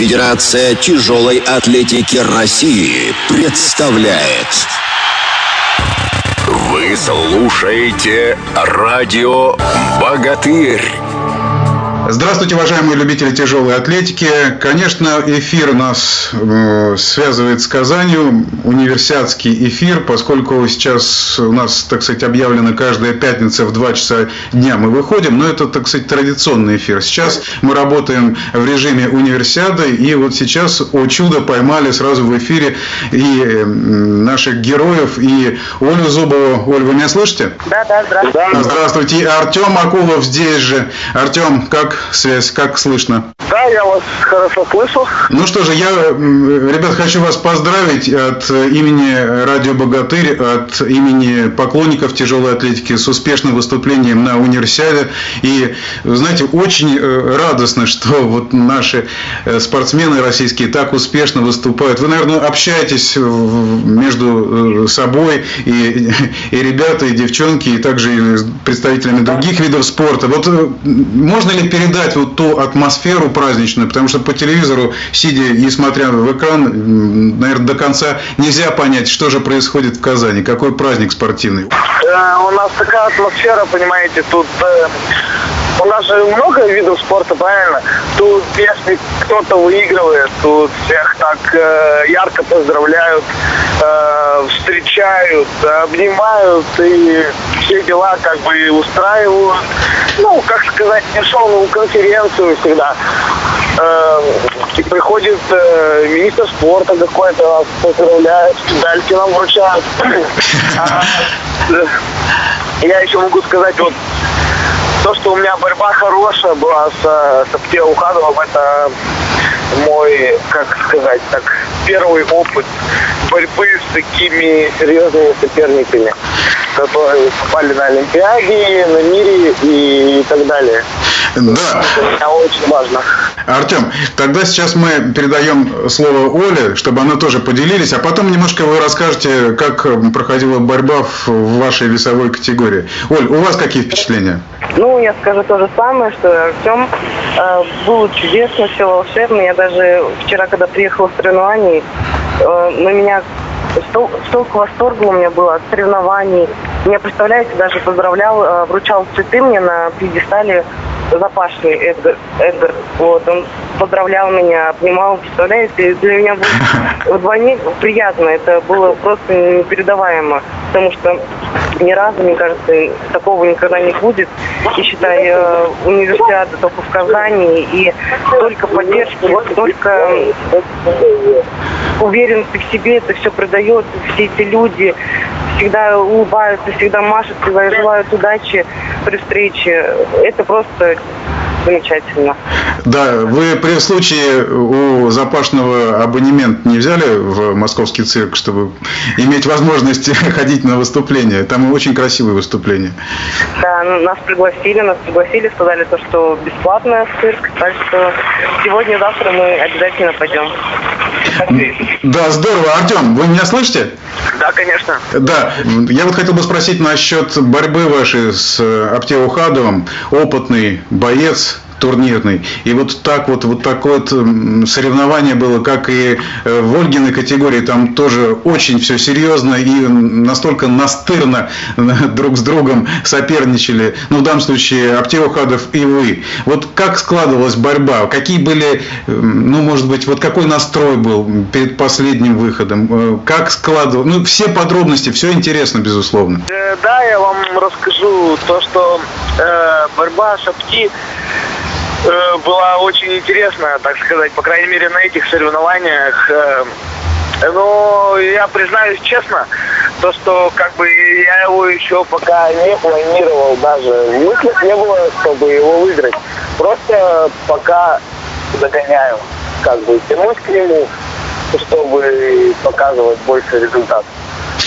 Федерация тяжелой атлетики России представляет. Вы слушаете радио «Богатырь». Здравствуйте, уважаемые любители тяжелой атлетики. Конечно, эфир нас э, связывает с Казанью, универсиадский эфир, поскольку сейчас у нас, так сказать, объявлено каждая пятница в 2 часа дня мы выходим, но это, так сказать, традиционный эфир. Сейчас мы работаем в режиме универсиады, и вот сейчас, о чудо, поймали сразу в эфире и наших героев, и Олю Зубову. Оль, вы меня слышите? Да, да, здравствуйте. Здравствуйте. И Артем Акулов здесь же. Артем, как связь, как слышно? Да, я вас хорошо слышу. Ну что же, я, ребят, хочу вас поздравить от имени Радио Богатырь, от имени поклонников тяжелой атлетики с успешным выступлением на универсиаде. И, знаете, очень э, радостно, что вот наши э, спортсмены российские так успешно выступают. Вы, наверное, общаетесь между э, собой и, и ребята, и девчонки, и также и с представителями других видов спорта. Вот можно ли передать вот ту атмосферу праздничную, потому что по телевизору, сидя и смотря в экран, наверное, до конца нельзя понять, что же происходит в Казани, какой праздник спортивный. Э, у нас такая атмосфера, понимаете, тут э, у нас же много видов спорта, правильно? Тут если кто-то выигрывает, тут всех так э, ярко поздравляют, э, встречают, обнимают и все дела как бы устраивают. Ну, как сказать, нешовную конференцию всегда. Э, приходит э, министр спорта какой-то, нас поздравляет, медальки нам вручают. А, я еще могу сказать, вот то, что у меня борьба хорошая была с, с Аптеухадовым, это мой, как сказать, так, первый опыт борьбы с такими серьезными соперниками, которые попали на Олимпиаде, на мире и, и так далее. Да. Это очень важно. Артем, тогда сейчас мы передаем слово Оле, чтобы она тоже поделились, а потом немножко вы расскажете, как проходила борьба в вашей весовой категории. Оль, у вас какие впечатления? Ну, я скажу то же самое, что Артем э, было чудесно, все волшебно. Я даже вчера, когда приехала в соревнования, э, на меня стол, столько восторга у меня было от соревнований. Меня, представляете, даже поздравлял, э, вручал цветы мне на пьедестале запашный Эдгар, Эдгар. Вот, он поздравлял меня, обнимал, представляете, для меня было вдвойне приятно, это было просто непередаваемо, потому что ни разу, мне кажется, такого никогда не будет. И считай, э, универсиада только в Казани, и столько поддержки, столько уверенности в себе это все продает, все эти люди всегда улыбаются, всегда машут, всегда желают удачи при встрече. Это просто замечательно. Да, вы при случае у Запашного абонемент не взяли в московский цирк, чтобы иметь возможность ходить на выступления? Там очень красивые выступления. Да, нас пригласили, нас пригласили, сказали то, что бесплатно цирк, так что сегодня-завтра мы обязательно пойдем. Да, здорово. Артем, вы меня слышите? Да, конечно. Да, я вот хотел бы спросить насчет борьбы вашей с Аптеухадовым. Опытный боец, турнирный. И вот так вот, вот такое вот соревнование было, как и э, в Ольгиной категории, там тоже очень все серьезно и настолько настырно друг с другом соперничали. Ну, в данном случае Аптеухадов и вы. Вот как складывалась борьба? Какие были, ну, может быть, вот какой настрой был перед последним выходом? Э, как складывал? Ну, все подробности, все интересно, безусловно. Э, да, я вам расскажу то, что э, борьба Шапки Э, была очень интересная, так сказать, по крайней мере, на этих соревнованиях. Э, но я признаюсь честно, то, что как бы я его еще пока не планировал даже. Мысли не было, чтобы его выиграть. Просто пока загоняю, как бы тянусь к нему, чтобы показывать больше результат.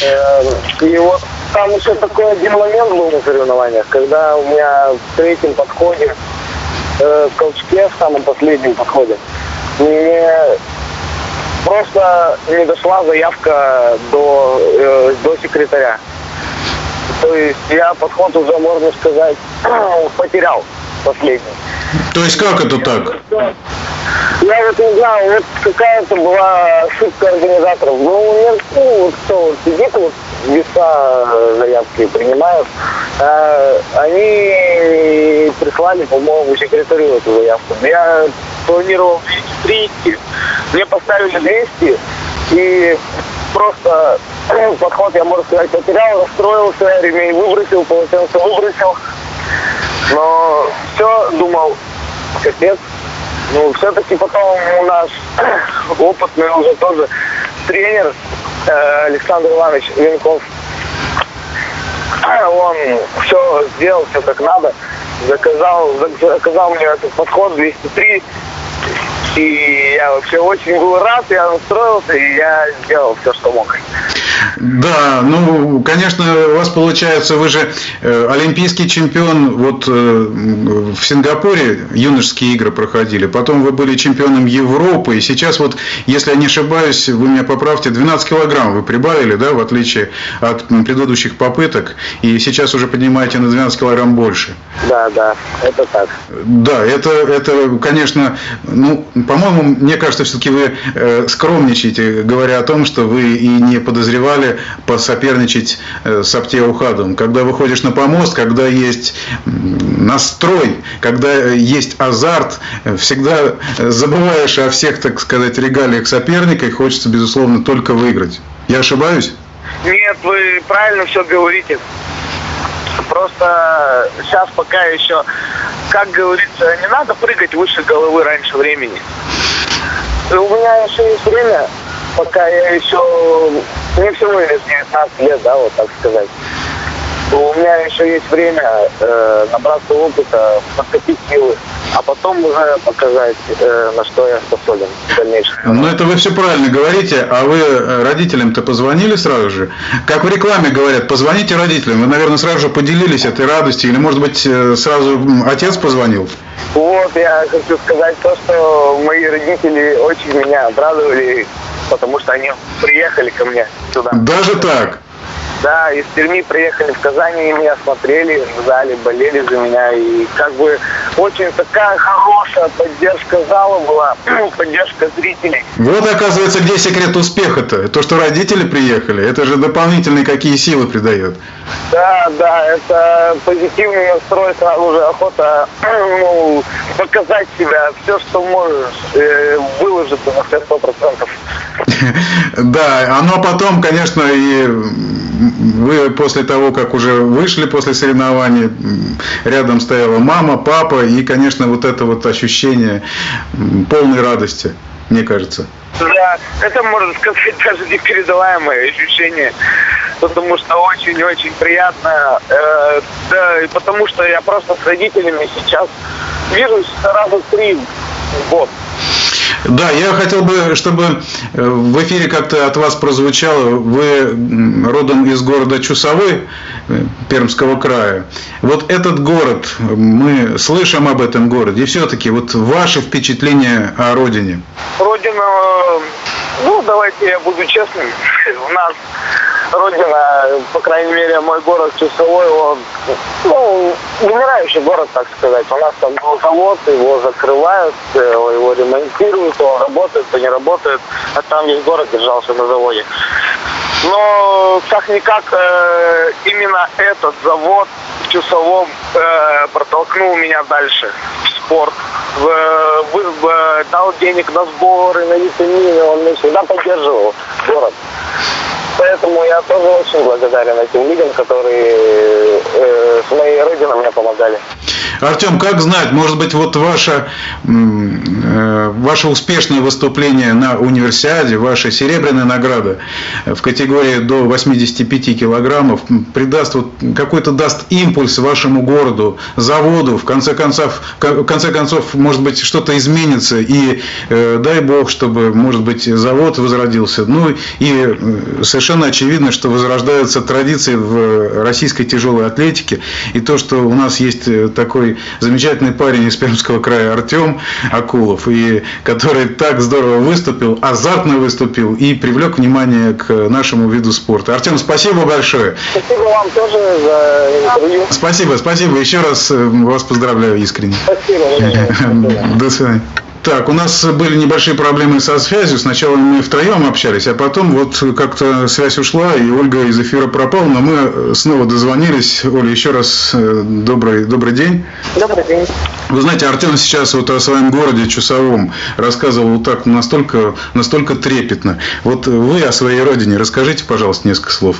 Э, и вот там еще такой один момент был на соревнованиях, когда у меня в третьем подходе э, в Колчке в самом последнем подходе. Мне просто не дошла заявка до, э, до секретаря. То есть я подход уже, можно сказать, потерял последний. То есть как это так? Я вот не знаю, вот какая-то была ошибка организаторов. Ну, ну вот кто вот сидит, вот веса заявки принимают, а они прислали, по-моему, секретарю эту заявку. Я планировал 230, мне поставили 200, и просто подход, я, можно сказать, потерял, расстроился, ремень выбросил, полотенце выбросил. Но все, думал, капец. Ну, все-таки потом у нас опытный уже тоже тренер э, Александр Иванович Венков. Он все сделал, все как надо. Заказал, заказал мне этот подход 203 и я вообще очень был рад, я настроился, и я сделал все, что мог. Да, ну, конечно, у вас получается, вы же э, олимпийский чемпион, вот э, в Сингапуре юношеские игры проходили, потом вы были чемпионом Европы, и сейчас вот, если я не ошибаюсь, вы меня поправьте, 12 килограмм вы прибавили, да, в отличие от предыдущих попыток, и сейчас уже поднимаете на 12 килограмм больше. Да, да, это так. Да, это, это конечно, ну, по-моему, мне кажется, все-таки вы э, скромничаете, говоря о том, что вы и не подозревали посоперничать э, с Аптеухадом. Когда выходишь на помост, когда есть настрой, когда есть азарт, всегда забываешь о всех, так сказать, регалиях соперника и хочется, безусловно, только выиграть. Я ошибаюсь? Нет, вы правильно все говорите. Просто сейчас пока еще, как говорится, не надо прыгать выше головы раньше времени. И у меня еще есть время, пока я еще, мне всего лишь 19 лет, да, вот так сказать. У меня еще есть время э, набраться опыта, подкопить силы а потом уже показать, э, на что я способен в дальнейшем. Ну, это вы все правильно говорите, а вы э, родителям-то позвонили сразу же? Как в рекламе говорят, позвоните родителям. Вы, наверное, сразу же поделились этой радостью, или, может быть, э, сразу отец позвонил? Вот, я хочу сказать то, что мои родители очень меня обрадовали, потому что они приехали ко мне сюда. Даже так? Да, из Перми приехали в Казань, и меня смотрели, ждали, болели за меня. И как бы очень такая хорошая поддержка зала была, поддержка зрителей. Вот, оказывается, где секрет успеха-то. То, что родители приехали, это же дополнительные какие силы придает. Да, да, это позитивный настрой, сразу же охота ну, показать себя, все, что можешь, э, выложиться на все сто процентов. Да, оно потом, конечно, и вы после того, как уже вышли после соревнований, рядом стояла мама, папа, и, конечно, вот это вот ощущение полной радости, мне кажется. Да, это, можно сказать, даже непередаваемое ощущение, потому что очень-очень приятно, э, да, и потому что я просто с родителями сейчас вижусь раза три в год. Да, я хотел бы, чтобы э, в эфире как-то от вас прозвучало, вы родом из города Чусовой, э, Пермского края. Вот этот город, мы слышим об этом городе, и все-таки вот ваши впечатления о родине. Родина, ну, давайте я буду честным, у нас родина, по крайней мере, мой город Чусовой, он, ну, умирающий город, так сказать. У нас там был завод, его закрывают, э, его ремонтируют, он работает, то не работает. А там весь город держался на заводе. Но как-никак э, именно этот завод в Чусовом э, протолкнул меня дальше в спорт. В, в, в, дал денег на сборы, на витамины, он меня всегда поддерживал город. Поэтому я тоже очень благодарен этим людям, которые э, с моей родиной мне помогали. Артем, как знать, может быть, вот ваше, э, ваше успешное выступление на универсиаде, ваша серебряная награда в категории до 85 килограммов придаст вот какой-то даст импульс вашему городу, заводу, в конце концов, в конце концов, может быть, что-то изменится, и э, дай бог, чтобы, может быть, завод возродился. Ну и э, совершенно очевидно, что возрождаются традиции в российской тяжелой атлетике, и то, что у нас есть такой замечательный парень из Пермского края Артем Акулов, и который так здорово выступил, азартно выступил и привлек внимание к нашему виду спорта. Артем, спасибо большое. Спасибо вам тоже за интервью. Спасибо, спасибо. Еще раз э, вас поздравляю искренне. Спасибо. До свидания. Так, у нас были небольшие проблемы со связью. Сначала мы втроем общались, а потом вот как-то связь ушла, и Ольга из эфира пропала, но мы снова дозвонились. Оля, еще раз э, добрый, добрый день. Добрый день. Вы знаете, Артем сейчас вот о своем городе Чусовом рассказывал так настолько, настолько трепетно. Вот вы о своей родине расскажите, пожалуйста, несколько слов.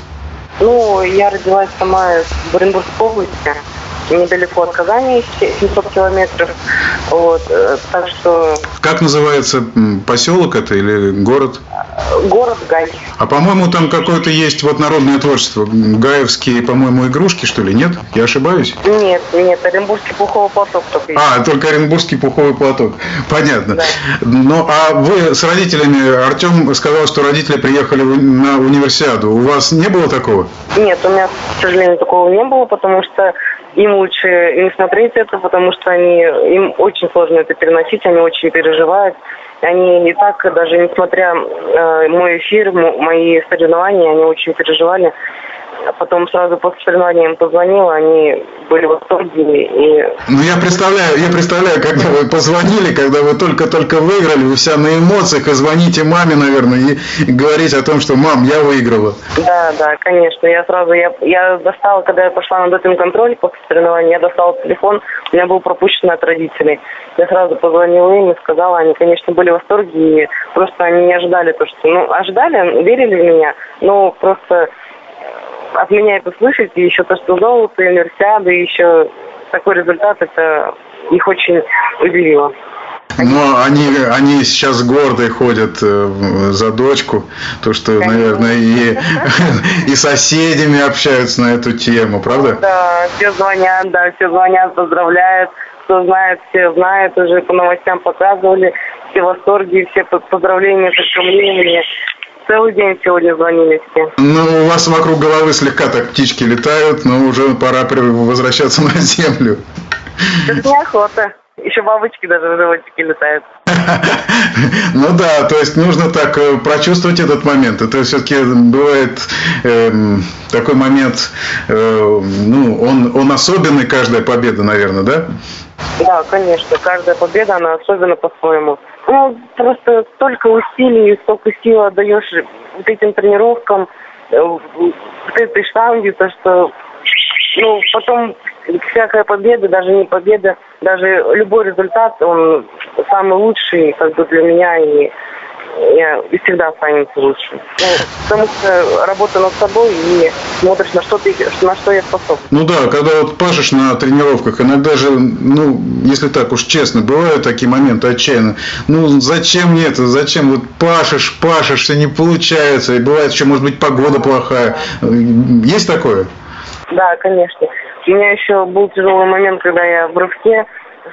Ну, я родилась сама в Оренбургской области недалеко от Казани, 700 километров. Вот, э, так что... Как называется поселок это или город? Город Гай. А по-моему там какое-то есть вот народное творчество. Гаевские, по-моему, игрушки, что ли, нет? Я ошибаюсь? Нет, нет, Оренбургский пуховый платок только есть. А, только Оренбургский пуховый платок. Понятно. Да. Ну, а вы с родителями, Артем сказал, что родители приехали на универсиаду. У вас не было такого? Нет, у меня, к сожалению, такого не было, потому что им лучше не смотреть это, потому что они, им очень сложно это переносить, они очень переживают. Они не так, даже несмотря э, мой эфир, мои соревнования, они очень переживали. А потом сразу после соревнования им позвонила, они были в восторге. И... Ну, я представляю, я представляю, когда вы позвонили, когда вы только-только выиграли, вы вся на эмоциях, и звоните маме, наверное, и говорить о том, что «мам, я выиграла». Да, да, конечно. Я сразу, я, я достала, когда я пошла на допинг-контроль после соревнования, я достала телефон, у меня был пропущен от родителей. Я сразу позвонила им и сказала, они, конечно, были в восторге, и просто они не ожидали то, что, ну, ожидали, верили в меня, но просто от меня это слышать, и еще то, что золото, и еще такой результат, это их очень удивило. Но они, они сейчас гордо ходят э, за дочку, то что, Конечно. наверное, и, и соседями общаются на эту тему, правда? Да, все звонят, да, все звонят, поздравляют, кто знает, все знают, уже по новостям показывали, все в восторге, все поздравления, поздравления целый день сегодня звонили все. Ну, у вас вокруг головы слегка так птички летают, но уже пора возвращаться на землю. Это неохота. Еще бабочки даже в животике летают. Ну да, то есть нужно так э, прочувствовать этот момент. Это все-таки бывает э, такой момент, э, ну, он, он особенный, каждая победа, наверное, да? Да, конечно, каждая победа, она особенно по-своему. Ну, просто столько усилий, столько сил отдаешь вот этим тренировкам, э, вот этой штанге, то что, ну, потом всякая победа, даже не победа, даже любой результат, он самый лучший, как бы для меня и я всегда останется лучше. Ну, потому что работа над собой и смотришь, на что ты, на что я способен. Ну да, когда вот пашешь на тренировках, иногда же, ну, если так уж честно, бывают такие моменты отчаянно. Ну, зачем мне это, зачем вот пашешь, пашешь, все не получается, и бывает еще, может быть, погода плохая. Есть такое? Да, конечно. У меня еще был тяжелый момент, когда я в рывке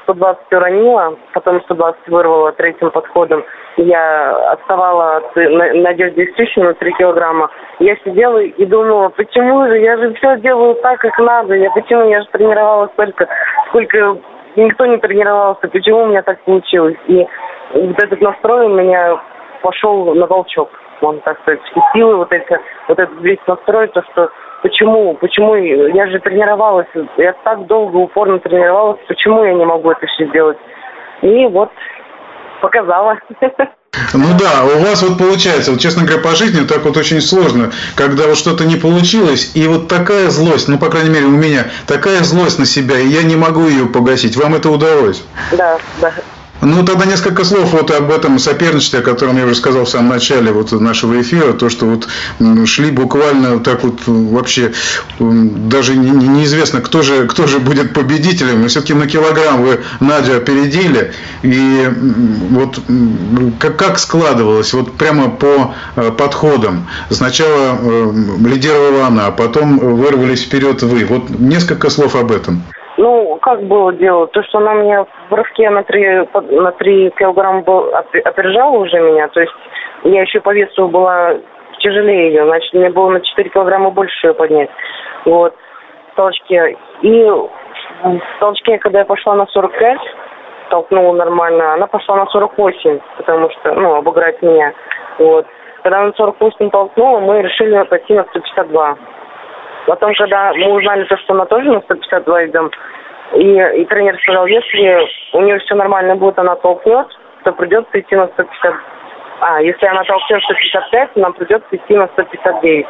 120 уронила, потом 120 вырвала третьим подходом. Я отставала от Надежды Истрищина на 3 килограмма. Я сидела и думала, почему же, я же все делаю так, как надо. Я почему, я же тренировалась столько, сколько никто не тренировался, почему у меня так получилось. И вот этот настрой у меня пошел на волчок, можно так сказать. Все силы, вот, эти, вот этот весь настрой, то, что Почему? Почему? Я же тренировалась, я так долго, упорно тренировалась, почему я не могу это все сделать? И вот показала. Ну да, у вас вот получается, вот честно говоря, по жизни так вот очень сложно, когда вот что-то не получилось, и вот такая злость, ну, по крайней мере, у меня, такая злость на себя, и я не могу ее погасить. Вам это удалось? Да, да. Ну, тогда несколько слов вот об этом соперничестве, о котором я уже сказал в самом начале вот нашего эфира, то, что вот шли буквально так вот вообще, даже неизвестно, кто же, кто же будет победителем, но все-таки на килограмм вы Надю опередили, и вот как, как складывалось, вот прямо по э, подходам, сначала э, лидировала она, а потом вырвались вперед вы, вот несколько слов об этом. Ну, как было дело? То, что она меня в рывке на 3, на 3 килограмма опережала уже меня, то есть я еще по весу была тяжелее ее, значит, мне было на 4 килограмма больше ее поднять. Вот, в толчке. И в толчке, когда я пошла на 45, толкнула нормально, она пошла на 48, потому что, ну, обыграть меня. Вот. Когда она на 48 толкнула, мы решили пойти на 152. Потом, когда мы узнали то, что она тоже на 152 идем, и, и тренер сказал, если у нее все нормально будет, она толкнет, то придется идти на 150. А, если она толщина 155, то нам придется идти на 159.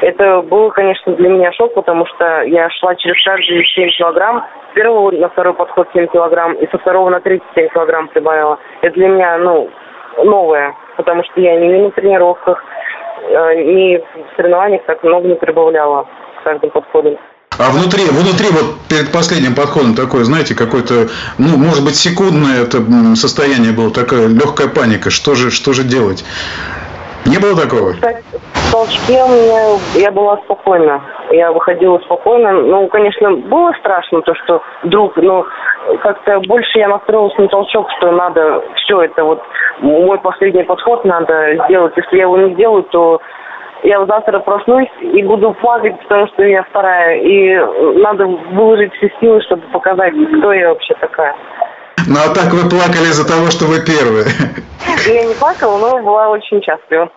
Это был, конечно, для меня шок, потому что я шла через каждые 7 килограмм. С первого на второй подход 7 килограмм, и со второго на третий 7 килограмм прибавила. Это для меня, ну, новое, потому что я ни на тренировках, э, ни в соревнованиях так много не прибавляла с каждым подходом. А внутри, внутри вот перед последним подходом такое, знаете, какое-то, ну, может быть, секундное это состояние было, такая легкая паника. Что же, что же делать? Не было такого? Кстати, в толчке меня я была спокойна. Я выходила спокойно. Ну, конечно, было страшно, то, что вдруг, ну, как-то больше я настроилась на толчок, что надо все это вот мой последний подход надо сделать. Если я его не сделаю, то я завтра проснусь и буду плакать, потому что я вторая. И надо выложить все силы, чтобы показать, кто я вообще такая. Ну а так вы плакали из-за того, что вы первые. Я не плакала, но была очень счастлива.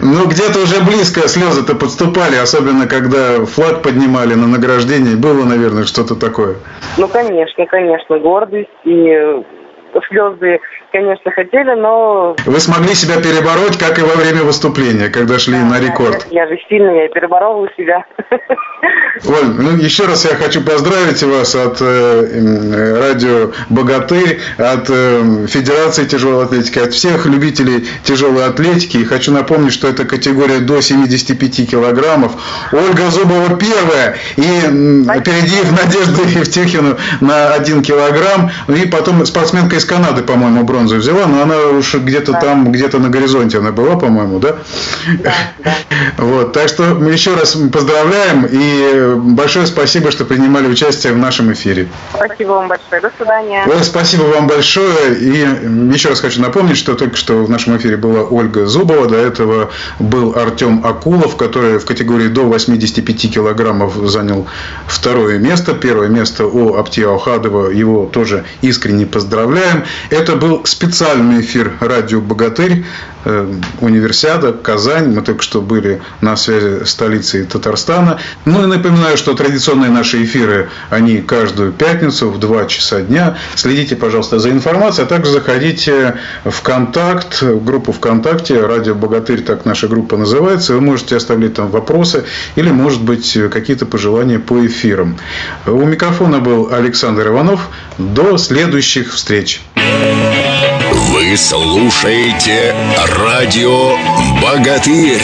Ну, где-то уже близко слезы-то подступали, особенно когда флаг поднимали на награждение. Было, наверное, что-то такое. Ну, конечно, конечно, гордость и слезы, конечно, хотели, но... Вы смогли себя перебороть, как и во время выступления, когда шли да, на рекорд. Я, я же сильно, я переборола себя. Оль, ну еще раз я хочу поздравить вас от э, радио «Богатырь», от э, Федерации тяжелой атлетики, от всех любителей тяжелой атлетики. И хочу напомнить, что это категория до 75 килограммов. Ольга Зубова первая. И опередив Надежду Евтюхину на 1 килограмм. Ну и потом спортсменка из Канады, по-моему, бронзу взяла. Но она уж где-то да. там, где-то на горизонте она была, по-моему, да? Да, да. Вот, так что мы еще раз поздравляем и большое спасибо, что принимали участие в нашем эфире. Спасибо вам большое. До свидания. Ой, спасибо вам большое. И еще раз хочу напомнить, что только что в нашем эфире была Ольга Зубова. До этого был Артем Акулов, который в категории до 85 килограммов занял второе место. Первое место у Аптия Охадова. Его тоже искренне поздравляем. Это был специальный эфир «Радио Богатырь». Э, универсиада, Казань. Мы только что были на связи с столицей Татарстана. Ну и напоминаю, что традиционные наши эфиры, они каждую пятницу в 2 часа дня. Следите, пожалуйста, за информацией, а также заходите в Контакт, в группу ВКонтакте, Радио Богатырь, так наша группа называется. Вы можете оставлять там вопросы или, может быть, какие-то пожелания по эфирам. У микрофона был Александр Иванов. До следующих встреч. Вы слушаете радио «Богатырь».